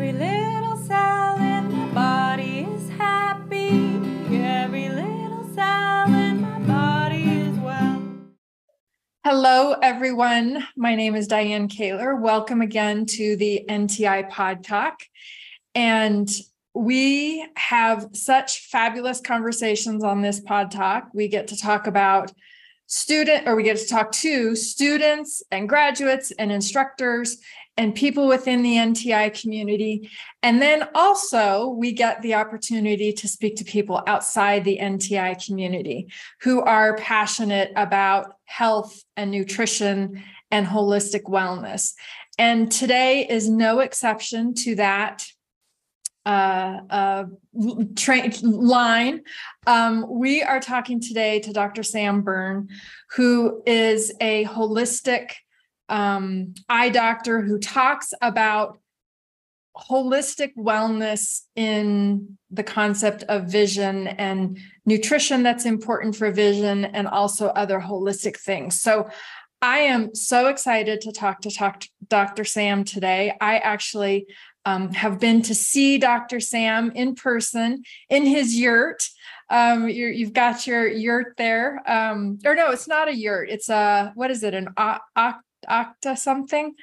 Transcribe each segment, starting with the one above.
Every little cell in my body is happy. Every little cell in my body is well. Hello, everyone. My name is Diane Kaler. Welcome again to the NTI Pod Talk. And we have such fabulous conversations on this Pod Talk. We get to talk about student, or we get to talk to students and graduates and instructors and people within the NTI community. And then also, we get the opportunity to speak to people outside the NTI community who are passionate about health and nutrition and holistic wellness. And today is no exception to that uh, uh, train line. Um, we are talking today to Dr. Sam Berne, who is a holistic um, eye doctor who talks about holistic wellness in the concept of vision and nutrition that's important for vision and also other holistic things. So I am so excited to talk to talk to Dr. Sam today. I actually um, have been to see Dr. Sam in person in his yurt. Um, you have got your yurt there, um, or no, it's not a yurt. It's a what is it? An o- octa something?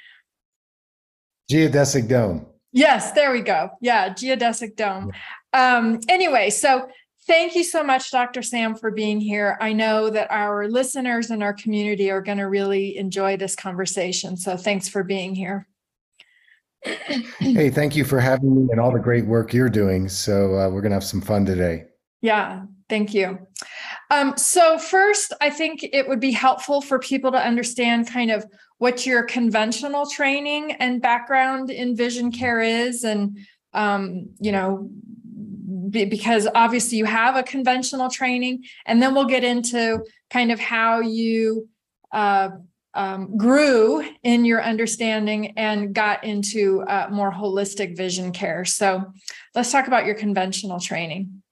Geodesic dome. Yes, there we go. Yeah, geodesic dome. Um, anyway, so thank you so much, Dr. Sam, for being here. I know that our listeners and our community are going to really enjoy this conversation. So thanks for being here. hey, thank you for having me and all the great work you're doing. So uh, we're going to have some fun today. Yeah, thank you. Um, so first, I think it would be helpful for people to understand kind of what your conventional training and background in vision care is, and um, you know, because obviously you have a conventional training, and then we'll get into kind of how you uh, um, grew in your understanding and got into uh, more holistic vision care. So let's talk about your conventional training.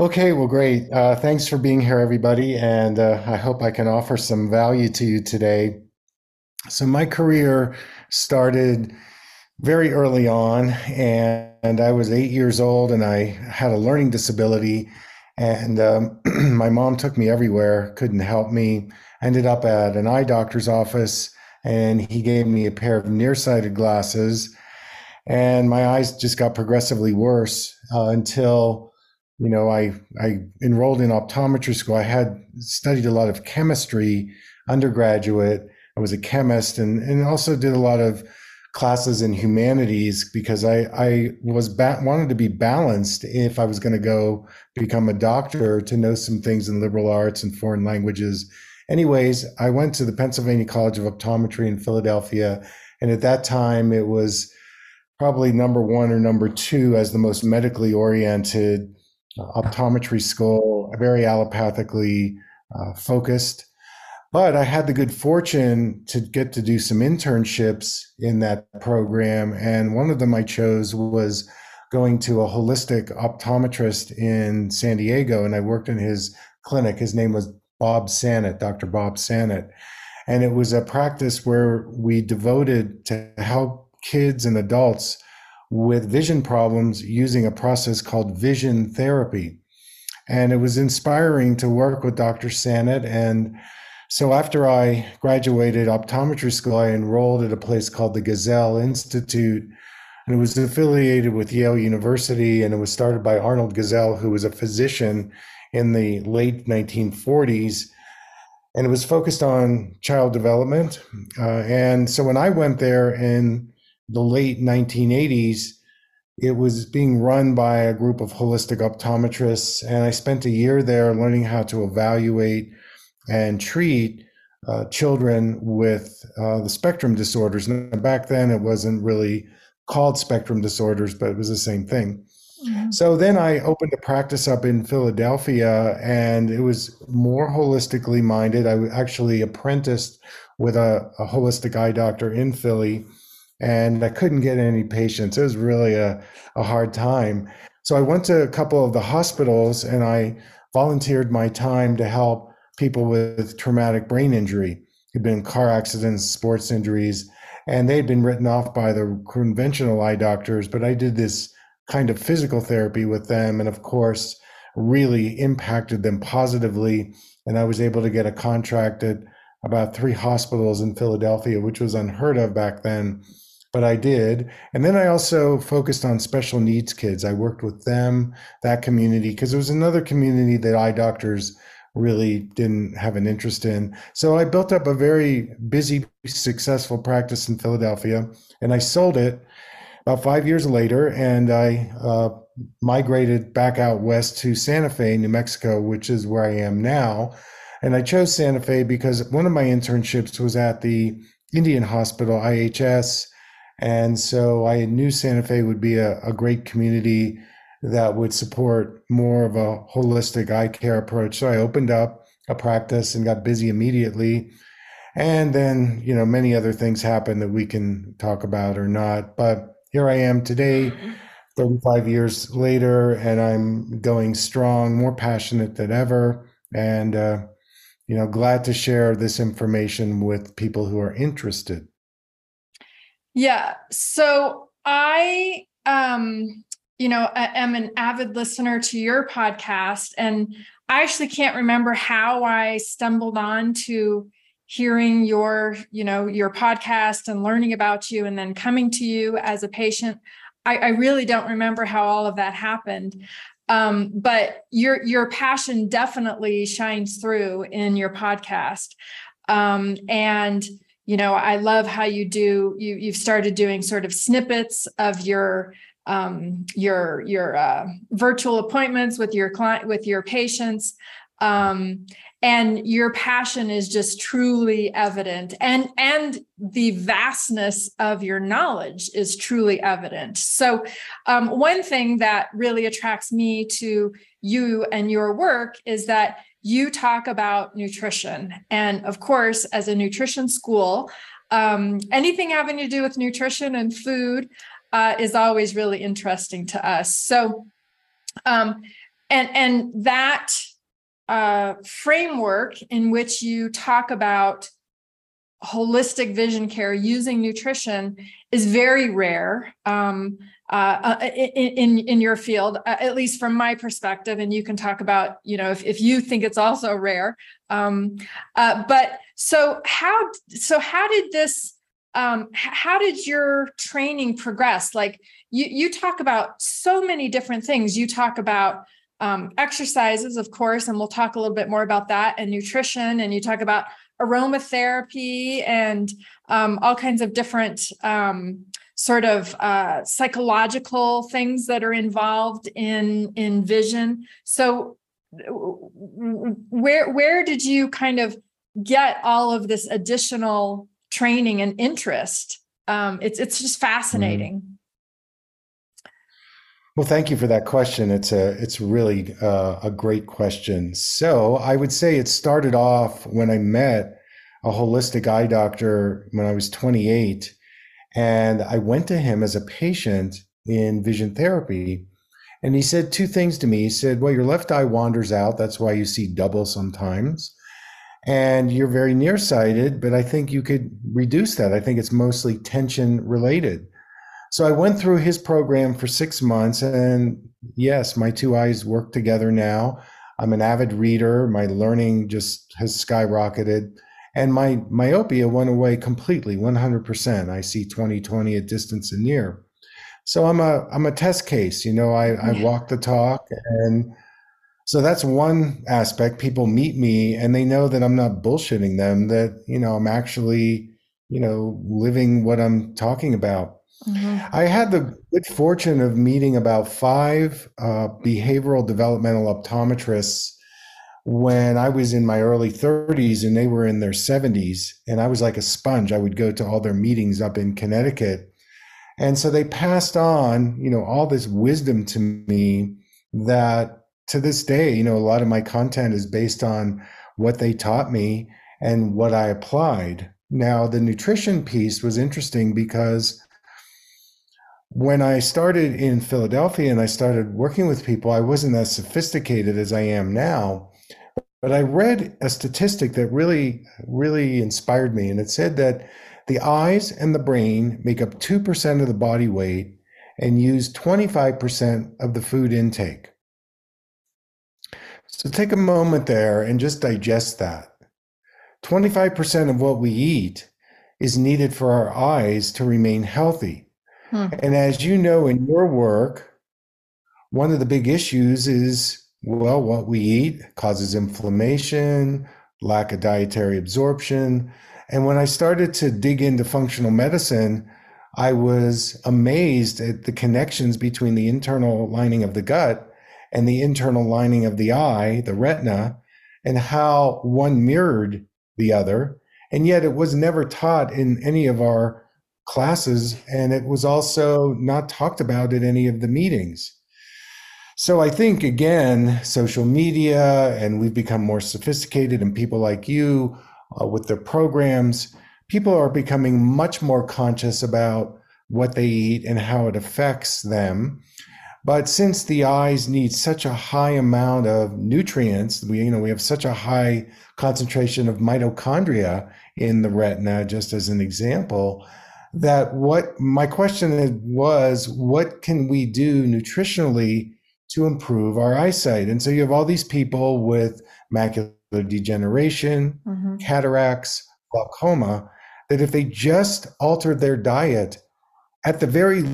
Okay, well, great. Uh, thanks for being here, everybody. And uh, I hope I can offer some value to you today. So, my career started very early on, and, and I was eight years old, and I had a learning disability. And um, my mom took me everywhere, couldn't help me ended up at an eye doctor's office and he gave me a pair of nearsighted glasses and my eyes just got progressively worse uh, until you know I I enrolled in optometry school. I had studied a lot of chemistry undergraduate. I was a chemist and and also did a lot of classes in humanities because I I was ba- wanted to be balanced if I was going to go become a doctor to know some things in liberal arts and foreign languages anyways, I went to the Pennsylvania College of Optometry in Philadelphia. And at that time, it was probably number one or number two as the most medically oriented uh, optometry school, very allopathically uh, focused. But I had the good fortune to get to do some internships in that program. And one of them I chose was going to a holistic optometrist in San Diego. And I worked in his clinic. His name was Bob Sanet, Dr. Bob Sanet. And it was a practice where we devoted to help kids and adults with vision problems using a process called vision therapy. And it was inspiring to work with Dr. Sanet. And so after I graduated optometry school, I enrolled at a place called the Gesell Institute. And it was affiliated with Yale University. And it was started by Arnold Gesell, who was a physician in the late 1940s, and it was focused on child development. Uh, and so when I went there in the late 1980s, it was being run by a group of holistic optometrists, and I spent a year there learning how to evaluate and treat uh, children with uh, the spectrum disorders. And back then, it wasn't really called spectrum disorders, but it was the same thing. Mm-hmm. So then I opened a practice up in Philadelphia and it was more holistically minded. I actually apprenticed with a, a holistic eye doctor in Philly and I couldn't get any patients. It was really a, a hard time. So I went to a couple of the hospitals and I volunteered my time to help people with traumatic brain injury who'd been in car accidents, sports injuries. and they had been written off by the conventional eye doctors, but I did this kind of physical therapy with them, and of course, really impacted them positively. And I was able to get a contract at about three hospitals in Philadelphia, which was unheard of back then but I did. And then I also focused on special needs kids. I worked with them, that community, because it was another community that eye doctors really didn't have an interest in. So I built up a very busy, successful practice in Philadelphia, and I sold it about five years later, and I uh, migrated back out west to Santa Fe, New Mexico, which is where I am now. And I chose Santa Fe because one of my internships was at the Indian Hospital, IHS and so I knew Santa Fe would be a, a great community that would support more of a holistic eye care approach. So I opened up a practice and got busy immediately. And then, you know, many other things happened that we can talk about or not. But here I am today, 35 years later, and I'm going strong, more passionate than ever. And, uh, you know, glad to share this information with people who are interested. Yeah. So I, um, you know, I am an avid listener to your podcast, and I actually can't remember how I stumbled on to hearing your, you know, your podcast and learning about you, and then coming to you as a patient. I, I really don't remember how all of that happened. Um, but your your passion definitely shines through in your podcast. Um, and you know i love how you do you you've started doing sort of snippets of your um, your your uh, virtual appointments with your client with your patients. Um, and your passion is just truly evident and and the vastness of your knowledge is truly evident. So um, one thing that really attracts me to you and your work is that you talk about nutrition. And of course, as a nutrition school, um, anything having to do with nutrition and food uh, is always really interesting to us. So, um, and and that uh, framework in which you talk about holistic vision care using nutrition is very rare. Um, uh, uh in in your field, at least from my perspective. And you can talk about, you know, if, if you think it's also rare. Um, uh, but so how so how did this um, how did your training progress? Like you you talk about so many different things. You talk about um, exercises, of course, and we'll talk a little bit more about that, and nutrition, and you talk about aromatherapy and um, all kinds of different um, sort of uh, psychological things that are involved in in vision. So where where did you kind of get all of this additional training and interest? Um, it's it's just fascinating. Mm. Well, thank you for that question. It's a it's really uh, a great question. So I would say it started off when I met a holistic eye doctor when I was 28 and I went to him as a patient in vision therapy. And he said two things to me. He said, Well, your left eye wanders out. That's why you see double sometimes. And you're very nearsighted, but I think you could reduce that. I think it's mostly tension related. So I went through his program for six months. And yes, my two eyes work together now. I'm an avid reader. My learning just has skyrocketed and my myopia went away completely 100% i see 2020 at distance and near. So i'm a i'm a test case you know i i walk the talk and so that's one aspect. People meet me and they know that i'm not bullshitting them that you know i'm actually you know living what i'm talking about. Mm-hmm. i had the good fortune of meeting about five uh, behavioral developmental optometrists when I was in my early 30s and they were in their 70s, and I was like a sponge. I would go to all their meetings up in Connecticut. And so they passed on, you know, all this wisdom to me that to this day, you know, a lot of my content is based on what they taught me and what I applied. Now, the nutrition piece was interesting because when I started in Philadelphia and I started working with people, I wasn't as sophisticated as I am now. But I read a statistic that really, really inspired me, and it said that The eyes and the brain make up 2% of the body weight and use 25% of the food intake. So take a moment there and just digest that. 25% of what we eat is needed for our eyes to remain healthy. Hmm. And as you know in your work, one of the big issues is well, what we eat causes inflammation, lack of dietary absorption. And when I started to dig into functional medicine, I was amazed at the connections between the internal lining of the gut and the internal lining of the eye, the retina, and how one mirrored the other. And yet it was never taught in any of our classes. And it was also not talked about at any of the meetings. So I think, again, social media, and we've become more sophisticated, and people like you uh, with their programs, people are becoming much more conscious about what they eat and how it affects them. But since the eyes need such a high amount of nutrients, we you know we have such a high concentration of mitochondria in the retina, just as an example, that what my question was, what can we do nutritionally to improve our eyesight? And so you have all these people with macular degeneration, mm-hmm. cataracts, glaucoma, that if they just altered their diet, at the very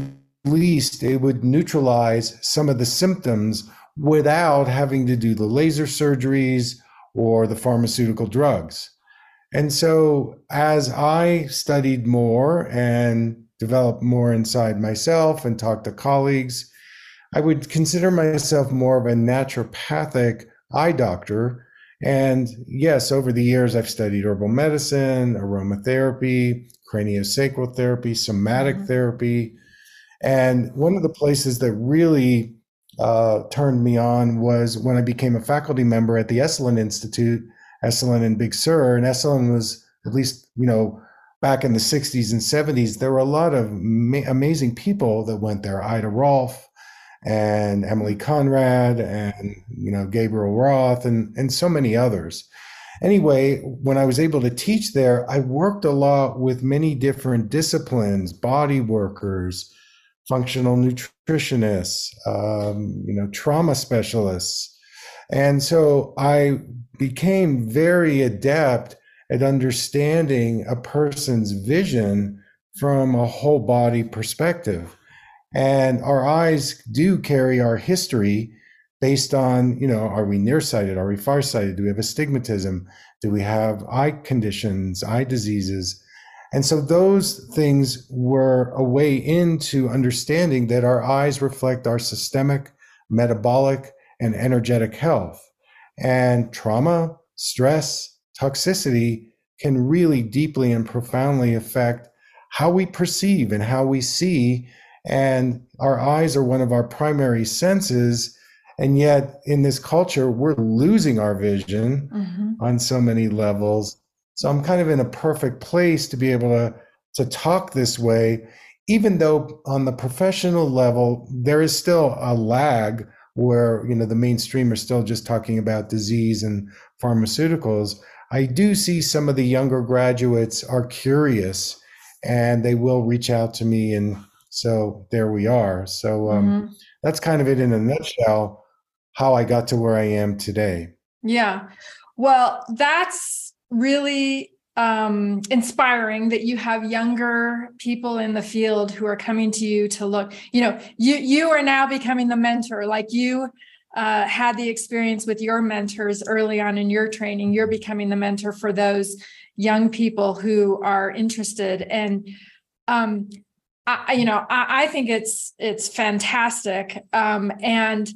least, it would neutralize some of the symptoms without having to do the laser surgeries or the pharmaceutical drugs. And so, as I studied more and developed more inside myself and talked to colleagues, I would consider myself more of a naturopathic eye doctor. And yes, over the years, I've studied herbal medicine, aromatherapy, craniosacral therapy, somatic mm-hmm. therapy, and one of the places that really uh, turned me on was when I became a faculty member at the Esalen Institute, Esalen and Big Sur. And Esalen was, at least, you know, back in the 60s and 70s, there were a lot of ma- amazing people that went there. Ida Rolf and Emilie Conrad and, you know, Gabriel Roth and, and so many others. Anyway, when I was able to teach there, I worked a lot with many different disciplines, body workers, functional nutritionists, um, you know, trauma specialists. And so I became very adept at understanding a person's vision from a whole body perspective. And our eyes do carry our history based on, you know, are we nearsighted? Are we farsighted? Do we have astigmatism? Do we have eye conditions, eye diseases? And so those things were a way into understanding that our eyes reflect our systemic, metabolic, and energetic health. And trauma, stress, toxicity can really deeply and profoundly affect how we perceive and how we see. And our eyes are one of our primary senses. And yet, in this culture, we're losing our vision mm-hmm. on so many levels so I'm kind of in a perfect place to be able to to talk this way, even though on the professional level there is still a lag where you know the mainstream are still just talking about disease and pharmaceuticals. I do see some of the younger graduates are curious and they will reach out to me and so there we are. So um, mm-hmm. that's kind of it in a nutshell how I got to where I am today. Yeah. Well, that's really um, inspiring that you have younger people in the field who are coming to you to look. You know, you you are now becoming the mentor. Like you uh, had the experience with your mentors early on in your training. You're becoming the mentor for those young people who are interested. And um, I, you know, I, I think it's it's fantastic. Um, and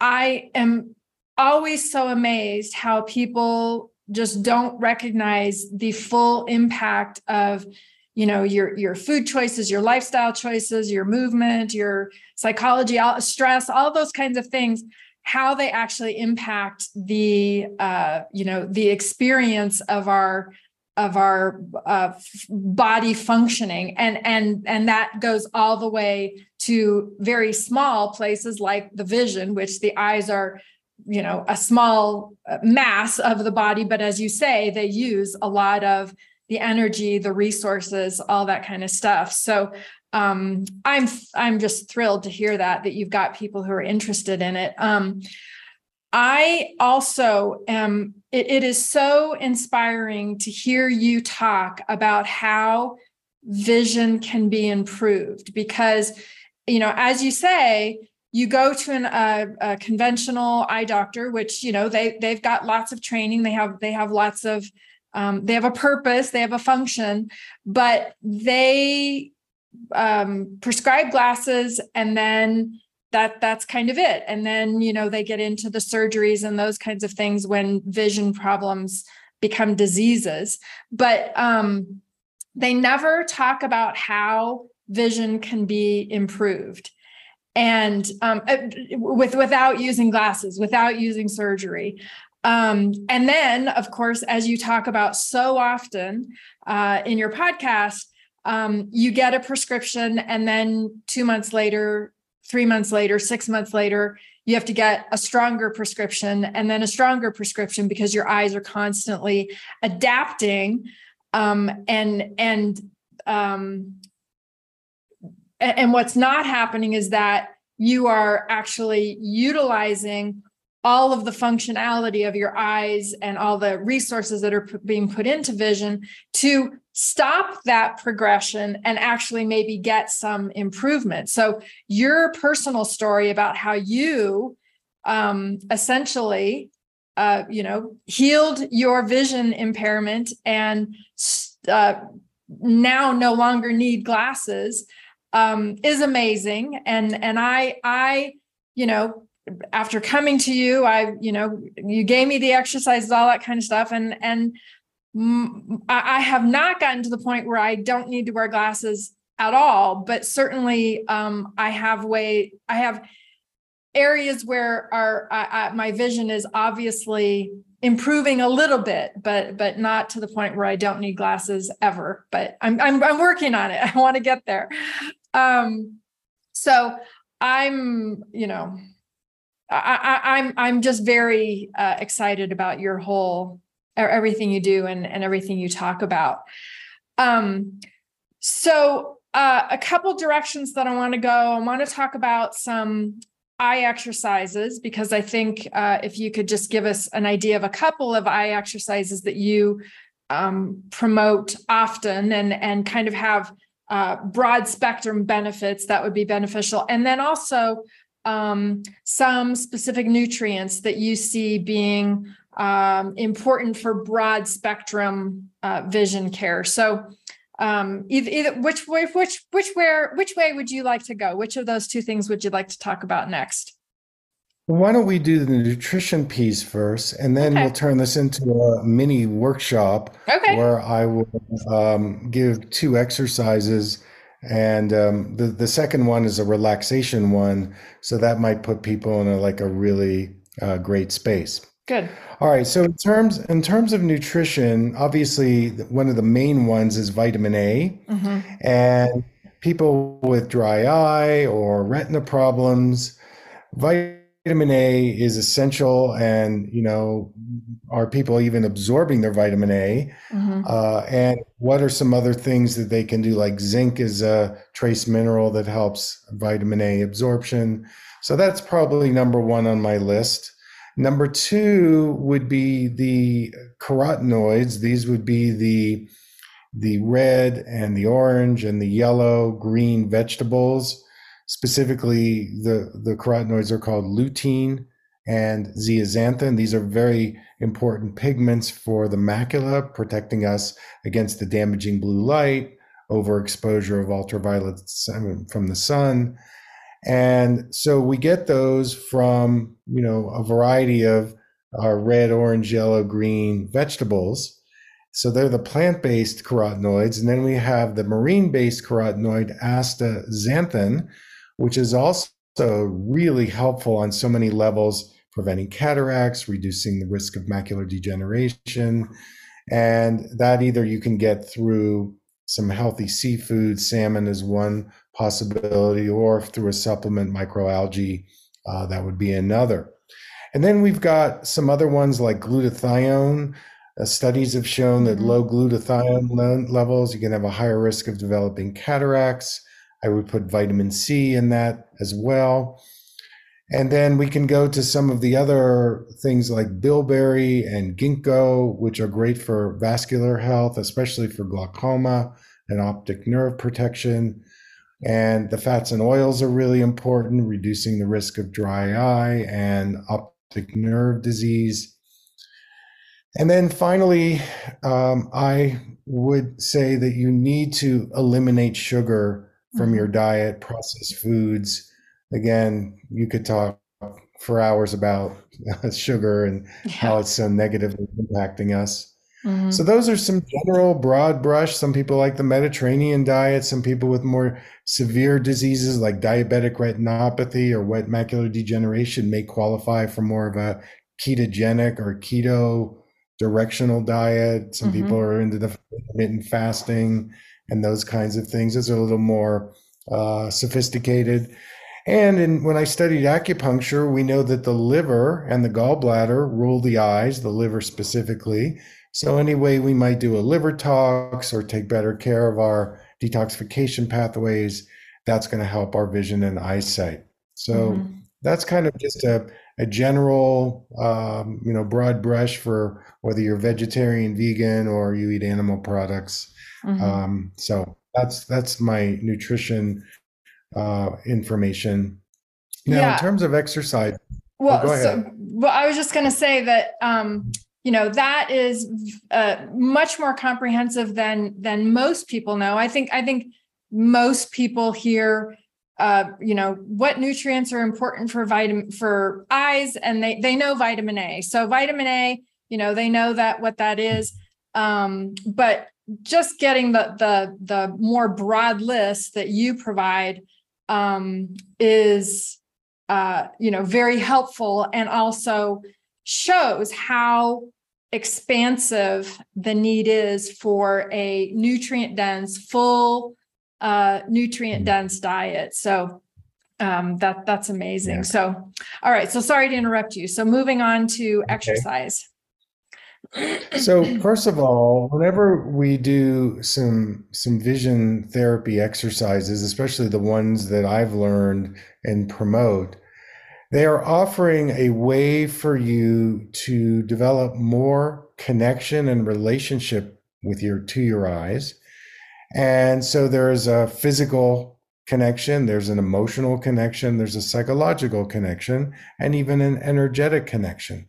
I am always so amazed how people just don't recognize the full impact of you know your your food choices your lifestyle choices your movement your psychology stress all those kinds of things how they actually impact the uh, you know the experience of our of our uh, body functioning and and and that goes all the way to very small places like the vision which the eyes are you know a small uh, mass of the body but as you say they use a lot of the energy, the resources, all that kind of stuff. So um, I'm I'm just thrilled to hear that that you've got people who are interested in it. Um, I also am. It, it is so inspiring to hear you talk about how vision can be improved because, you know, as you say, you go to an, uh, a conventional eye doctor, which you know they they've got lots of training. They have they have lots of um, they have a purpose, they have a function, but they um, prescribe glasses and then that that's kind of it. And then you know they get into the surgeries and those kinds of things when vision problems become diseases. But um, they never talk about how vision can be improved. And um, uh, with without using glasses without using surgery. Um, and then of course as you talk about so often uh, in your podcast um, you get a prescription and then two months later three months later six months later you have to get a stronger prescription and then a stronger prescription because your eyes are constantly adapting um, and and um, and what's not happening is that you are actually utilizing all of the functionality of your eyes and all the resources that are p- being put into vision to stop that progression and actually maybe get some improvement. So, your personal story about how you um, essentially, uh, you know, healed your vision impairment and uh, now no longer need glasses um, is amazing. And and I I you know after coming to you, I you know you gave me the exercises, all that kind of stuff, and and I have not gotten to the point where I don't need to wear glasses at all, but certainly um, I have way I have areas where our I, I, my vision is obviously improving a little bit, but but not to the point where I don't need glasses ever. But I'm I'm, I'm working on it. I want to get there. Um, so I'm you know I, I I'm I'm just very uh, excited about your whole everything you do and, and everything you talk about. Um, so, uh, a couple directions that I want to go. I want to talk about some eye exercises because I think uh, if you could just give us an idea of a couple of eye exercises that you um, promote often and and kind of have uh, broad spectrum benefits, that would be beneficial. And then also um, some specific nutrients that you see being um, important for broad spectrum uh, vision care. So, um, either, either which way, which which where which way would you like to go? Which of those two things would you like to talk about next? Why don't we do the nutrition piece first, and then okay. we'll turn this into a mini workshop okay. where I will um, give two exercises, and um, the the second one is a relaxation one, so that might put people in a, like a really uh, great space. Good. All right. So in terms in terms of nutrition, obviously one of the main ones is vitamin A, mm-hmm. and people with dry eye or retina problems, vitamin A is essential. And you know, are people even absorbing their vitamin A? Mm-hmm. Uh, and what are some other things that they can do? Like zinc is a trace mineral that helps vitamin A absorption. So that's probably number one on my list. Number two would be the carotenoids. These would be the the red and the orange and the yellow, green vegetables. Specifically, the, the carotenoids are called lutein and zeaxanthin. These are very important pigments for the macula, protecting us against the damaging blue light, overexposure of ultraviolet from the sun, and so we get those from, you know, a variety of uh, red, orange, yellow, green vegetables. So they're the plant-based carotenoids. And then we have the marine-based carotenoid astaxanthin, which is also really helpful on so many levels, preventing cataracts, reducing the risk of macular degeneration. And that either you can get through some healthy seafood, salmon is one possibility, or through a supplement, microalgae, uh, that would be another. And then we've got some other ones like glutathione. Uh, studies have shown that Mhm. low glutathione levels, you can have a higher risk of developing cataracts. I would put vitamin C in that as well. And then we can go to some of the other things like bilberry and ginkgo, which are great for vascular health, especially for glaucoma and optic nerve protection. And the fats and oils are really important, reducing the risk of dry eye and optic nerve disease. And then finally, um, I would say that you need to eliminate sugar from Mhm. your diet, processed foods. Again, you could talk for hours about sugar and how it's so negatively impacting us. Mhm. So those are some general broad brush. Some people like the Mediterranean diet. Some people with more severe diseases like diabetic retinopathy or wet macular degeneration may qualify for more of a ketogenic or keto directional diet. Some Mhm. people are into the intermittent fasting and those kinds of things. Are a little more uh, sophisticated. And in, when I studied acupuncture, we know that the liver and the gallbladder rule the eyes, the liver specifically. So, anyway, we might do a liver tox or take better care of our detoxification pathways. That's going to help our vision and eyesight. So, Mhm. that's kind of just a, a general, um, you know, broad brush for whether you're vegetarian, vegan, or you eat animal products. Mhm. Um, so that's that's my nutrition uh, information. Now, Yeah. in terms of exercise, Well, go so, ahead. well, I was just going to say that um, you know that is uh, much more comprehensive than than most people know. I think I think most people hear uh, you know what nutrients are important for vitamin for eyes, and they they know vitamin A. So vitamin A, you know, they know that what that is. Um, but just getting the the the more broad list that you provide um, is uh, you know, very helpful and also shows how expansive the need is for a nutrient dense, full uh, nutrient dense diet. So um, that that's amazing. Yeah. So, all right. So sorry to interrupt you. So moving on to exercise. So first of all, whenever we do some some vision therapy exercises, especially the ones that I've learned and promote, they are offering a way for you to develop more connection and relationship with your to your eyes. And so there's a physical connection, there's an emotional connection, there's a psychological connection, and even an energetic connection.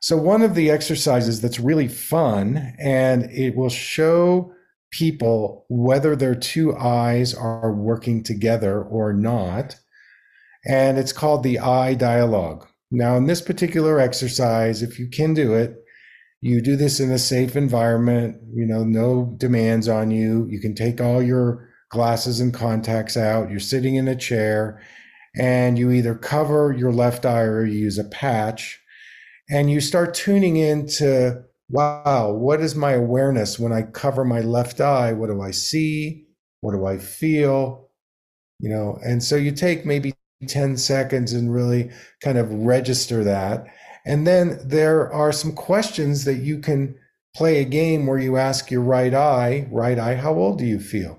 So, one of the exercises that's really fun and it will show people whether their two eyes are working together or not. And it's called the eye dialogue. Now, in this particular exercise, if you can do it, you do this in a safe environment, you know, no demands on you. You can take all your glasses and contacts out. You're sitting in a chair and you either cover your left eye or you use a patch and you start tuning into wow what is my awareness when i cover my left eye what do i see what do i feel you know and so you take maybe 10 seconds and really kind of register that and then there are some questions that you can play a game where you ask your right eye right eye how old do you feel?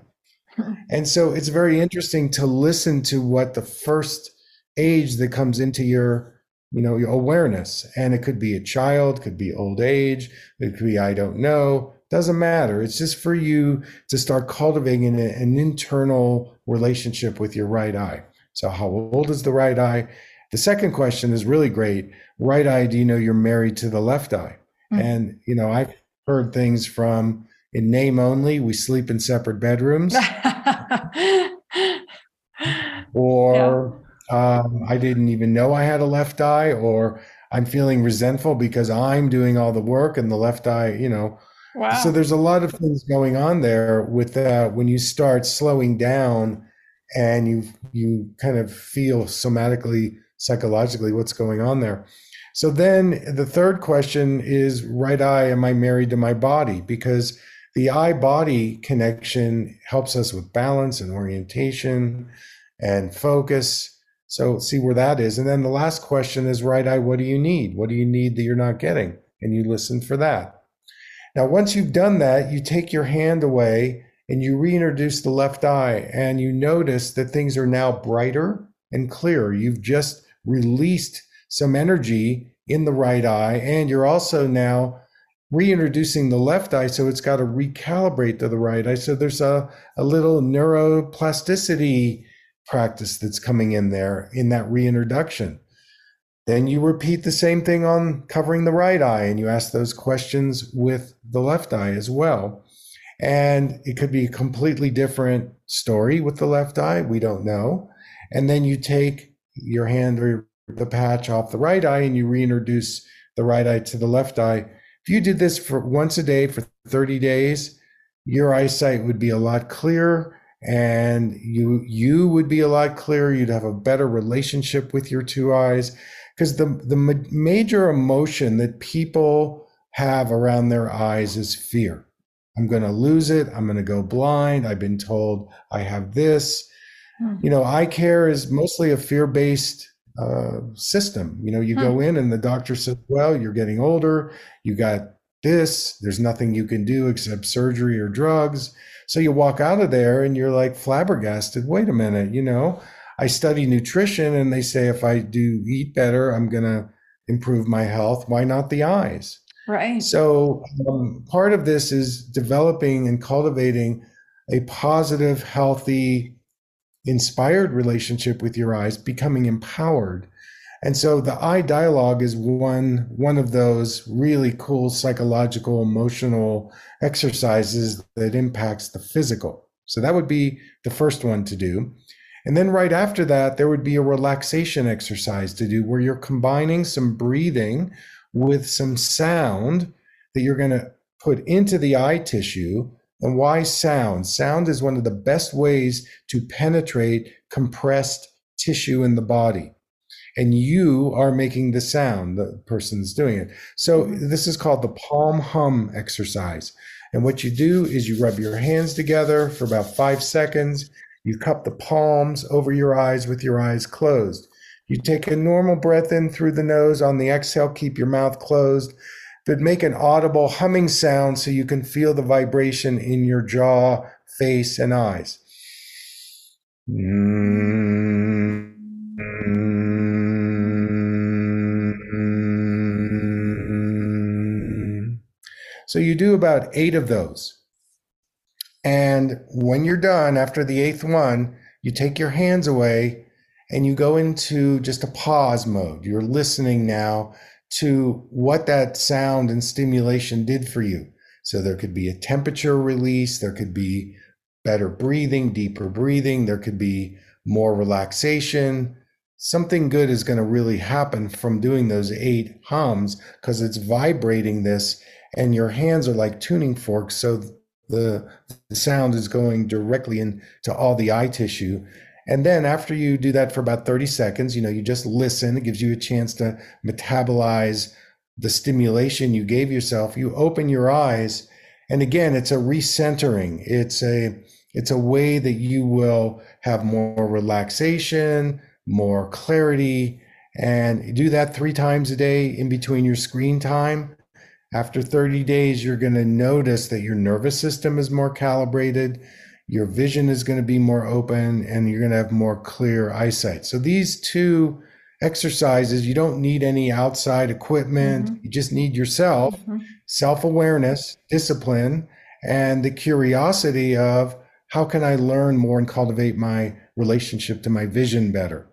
And so it's very interesting to listen to what the first age that comes into your you know your awareness. And it could be a child could be old age it could be i don't know. Doesn't matter. It's just for you to start cultivating an, an internal relationship with your right eye. So how old is the right eye the second question is really great right eye do you know you're married to the left eye Mm. and you know i've heard things from in name only we sleep in separate bedrooms or um, I didn't even know I had a left eye, or I'm feeling resentful because I'm doing all the work and the left eye, you know. wow. So there's a lot of things going on there with that when you start slowing down and you you kind of feel somatically, psychologically what's going on there. So then the third question is right eye, am I married to my body? Because the eye body connection helps us with balance and orientation and focus. So see where that is. And then the last question is right eye, what do you need? What do you need that you're not getting? And you listen for that. Now, once you've done that, you take your hand away and you reintroduce the left eye, and you notice that things are now brighter and clearer. You've just released some energy in the right eye, and you're also now reintroducing the left eye, so it's got to recalibrate to the right eye. So there's a, a little neuroplasticity practice that's coming in there in that reintroduction. Then you repeat the same thing on covering the right eye and you ask those questions with the left eye as well. And it could be a completely different story with the left eye. We don't know. And then you take your hand or the patch off the right eye and you reintroduce the right eye to the left eye. If you did this for once a day for 30 days, your eyesight would be a lot clearer and you you would be a lot clearer. You'd have a better relationship with your two eyes. Because the the ma- major emotion that people have around their eyes is fear. I'm going to lose it. I'm going to go blind. I've been told i have this. You know eye care is mostly a fear-based uh, system you know you hmm. go in and the doctor says well you're getting older you got this there's nothing you can do except surgery or drugs so you walk out of there and you're like flabbergasted. Wait a minute, you know, I study nutrition and they say if I do eat better, I'm going to improve my health. Why not the eyes? Right. So um, part of this is developing and cultivating a positive, healthy, inspired relationship with your eyes, becoming empowered and so the eye dialogue is one one of those really cool psychological emotional exercises that impacts the physical. So that would be the first one to do. And then right after that there would be a relaxation exercise to do where you're combining some breathing with some sound that you're going to put into the eye tissue. And why sound? Sound is one of the best ways to penetrate compressed tissue in the body and you are making the sound, the person's doing it. So mm-hmm. this is called the palm hum exercise. And what you do is you rub your hands together for about five seconds. You cup the palms over your eyes with your eyes closed. You take a normal breath in through the nose. On the exhale, keep your mouth closed, but make an audible humming sound so you can feel the vibration in your jaw, face, and eyes. So you do about eight of those. And when you're done, after the eighth one, you take your hands away and you go into just a pause mode. You're listening now to what that sound and stimulation did for you. So there could be a temperature release, there could be better breathing, deeper breathing, there could be more relaxation. Something good is going to really happen from doing those eight hums because it's vibrating this and your hands are like tuning forks. So the, the sound is going directly into all the eye tissue. And then after you do that for about 30 seconds, you know, you just listen. It gives you a chance to metabolize the stimulation you gave yourself. You open your eyes. And again, it's a recentering. It's a, it's a way that you will have more relaxation, more clarity, and do that three times a day in between your screen time. After 30 days, you're going to notice that your nervous system is more calibrated, your vision is going to be more open, and you're going to have more clear eyesight. So, these two exercises, you don't need any outside equipment. Mm-hmm. You just need yourself, mm-hmm. self awareness, discipline, and the curiosity of how can I learn more and cultivate my relationship to my vision better.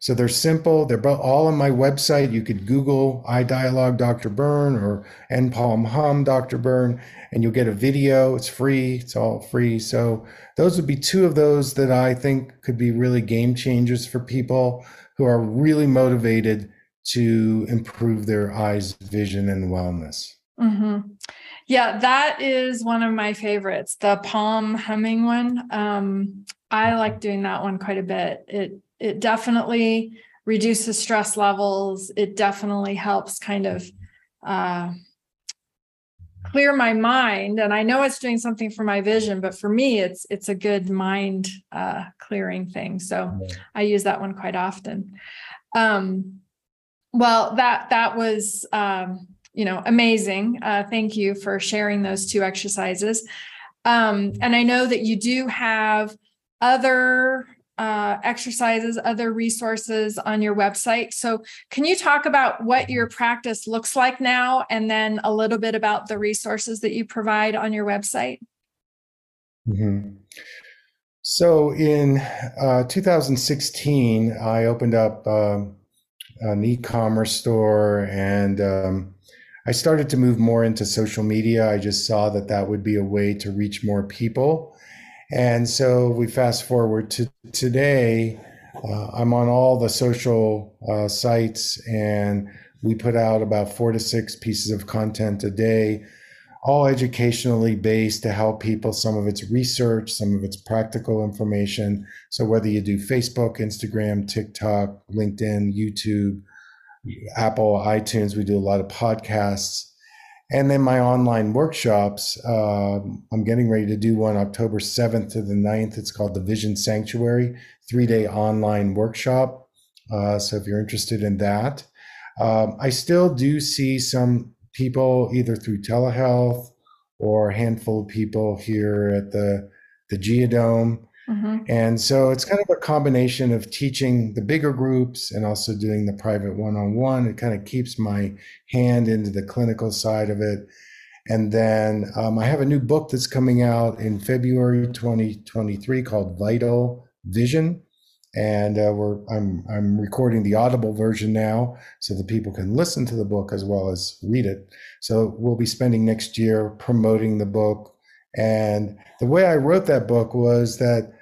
So they're simple. They're all on my website. You could Google Eye Dialogue Dr. Berne or NPalm Hum Dr. Berne, and you'll get a video. It's free. It's all free. So those would be two of those that I think could be really game changers for people who are really motivated to improve their eyes vision and wellness. Mm-hmm. Yeah, that is one of my favorites, the palm humming one. Um, I like doing that one quite a bit. It it definitely reduces stress levels. It definitely helps kind of uh, clear my mind. And I know it's doing something for my vision, but for me, it's it's a good mind uh, clearing thing. So I use that one quite often. Um, well, that that was um, you know, amazing. Uh, thank you for sharing those two exercises. Um, and I know that you do have other uh, exercises, other resources on your website. So, can you talk about what your practice looks like now and then a little bit about the resources that you provide on your website? Mm-hmm. So, in uh, 2016, I opened up um, an e commerce store and um, I started to move more into social media. I just saw that that would be a way to reach more people. And so we fast forward to today. Uh, I'm on all the social uh, sites, and we put out about four to six pieces of content a day, all educationally based to help people. Some of it's research, some of it's practical information. So whether you do Facebook, Instagram, TikTok, LinkedIn, YouTube, Apple, iTunes, we do a lot of podcasts and then my online workshops, uh, I'm getting ready to do one October 7th to the 9th. It's called the Vision Sanctuary, three day online workshop. Uh, so if you're interested in that, um, I still do see some people either through telehealth or a handful of people here at the, the Geodome. Mm-hmm. And so it's kind of a combination of teaching the bigger groups and also doing the private one on one. It kind of keeps my hand into the clinical side of it. And then um, I have a new book that's coming out in February 2023 called Vital Vision. And uh, we're I'm I'm recording the audible version now, so that people can listen to the book as well as read it. So we'll be spending next year promoting the book. And the way I wrote that book was that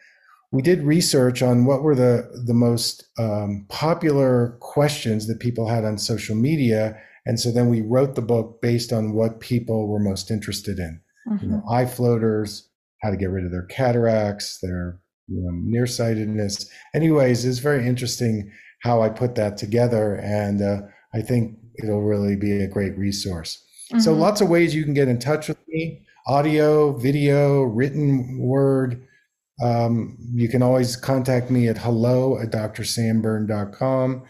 we did research on what were the the most um, popular questions that people had on social media, and so then we wrote the book based on what people were most interested in. Mm-hmm. You know, mm-hmm. eye floaters, how to get rid of their cataracts, their you know, nearsightedness. Anyways, it's very interesting how I put that together, and uh, I think it'll really be a great resource. Mm-hmm. So, lots of ways you can get in touch with me: audio, video, written word. Um, you can always contact me at hello at drsamberne.com.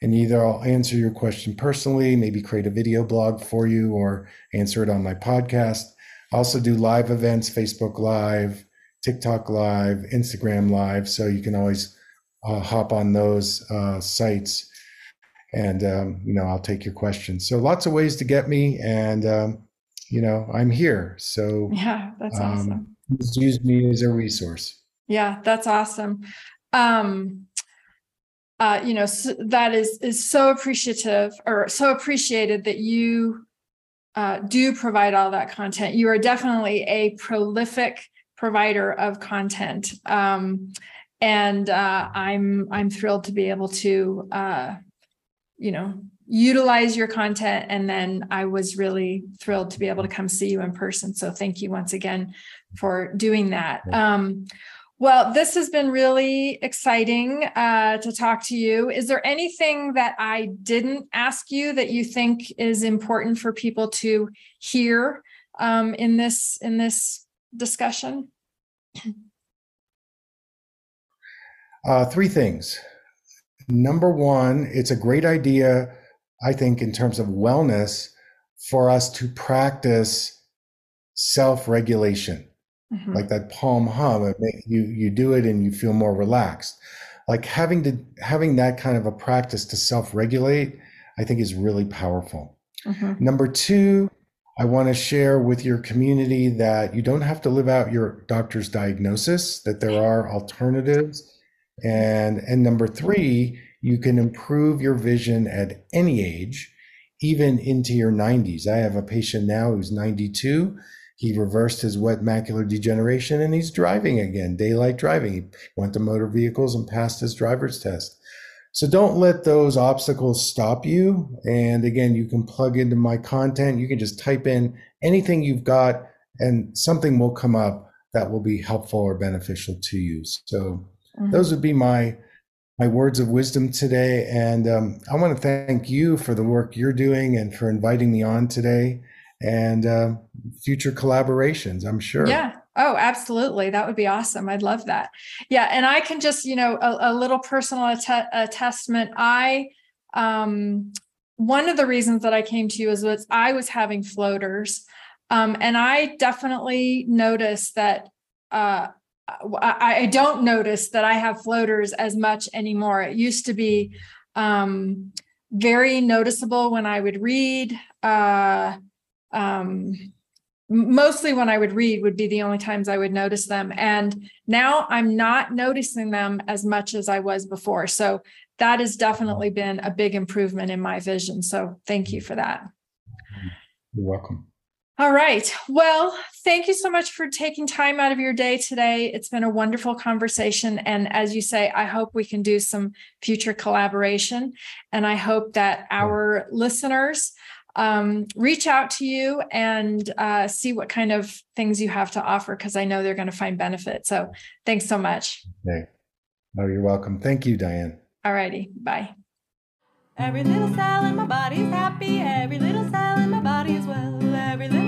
And either I'll answer your question personally, maybe create a video blog for you, or answer it on my podcast. I also do live events, Facebook Live, TikTok Live, Instagram Live. So you can always uh, hop on those uh, sites and, um, you know, I'll take your questions. So lots of ways to get me. And, um, you know, I'm here. So yeah, that's um, awesome use me as a resource. Yeah, that's awesome. Um, uh, you know, so that is is so appreciative or so appreciated that you uh, do provide all that content. You are definitely a prolific provider of content, um, and uh, I'm I'm thrilled to be able to, uh, you know, utilize your content. And then I was really thrilled to be able to come see you in person. So thank you once again for doing that. Um, well, this has been really exciting uh, to talk to you. Is there anything that I didn't ask you that you think is important for people to hear um, in this in this discussion? Uh, three things. Number one, it's a great idea I think, in terms of wellness, for us to practice self regulation, mm-hmm. like that palm hum. you you do it and you feel more relaxed. Like having to having that kind of a practice to self regulate, I think is really powerful. Mm-hmm. Number two, I want to share with your community that you don't have to live out your doctor's diagnosis, that there are alternatives. And and number three, you can improve your vision at any age, even into your 90s. I have a patient now who's 92. He reversed his wet macular degeneration and he's driving again, daylight driving. He went to motor vehicles and passed his driver's test. So don't let those obstacles stop you. And again, you can plug into my content. You can just type in anything you've got and something will come up that will be helpful or beneficial to you. So mm-hmm. those would be my my words of wisdom today. And um, I want to thank you for the work you're doing and for inviting me on today and uh, future collaborations, I'm sure. Yeah. Oh, absolutely. That would be awesome. I'd love that. Yeah. And I can just, you know, a, a little personal att- attestment. I, um, one of the reasons that I came to you is was I was having floaters. Um, and I definitely noticed that uh, I, I, don't notice that I have floaters as much anymore. It used to be um, very noticeable when I would read. Uh, um, mostly when I would read would be the only times I would notice them. And now I'm not noticing them as much as I was before. So that has definitely been a big improvement in my vision. So thank you for that. You're welcome. All right. Well, thank you so much for taking time out of your day today. It's been a wonderful conversation. And as you say, I hope we can do some future collaboration. And I hope that our listeners um, reach out to you and uh, see what kind of things you have to offer because I know they're going to find benefit. So thanks so much. Okay. Oh, you're welcome. Thank you, Diane. All righty. Bye. Every little cell in my body's happy. Every little cell in my body is well. Every little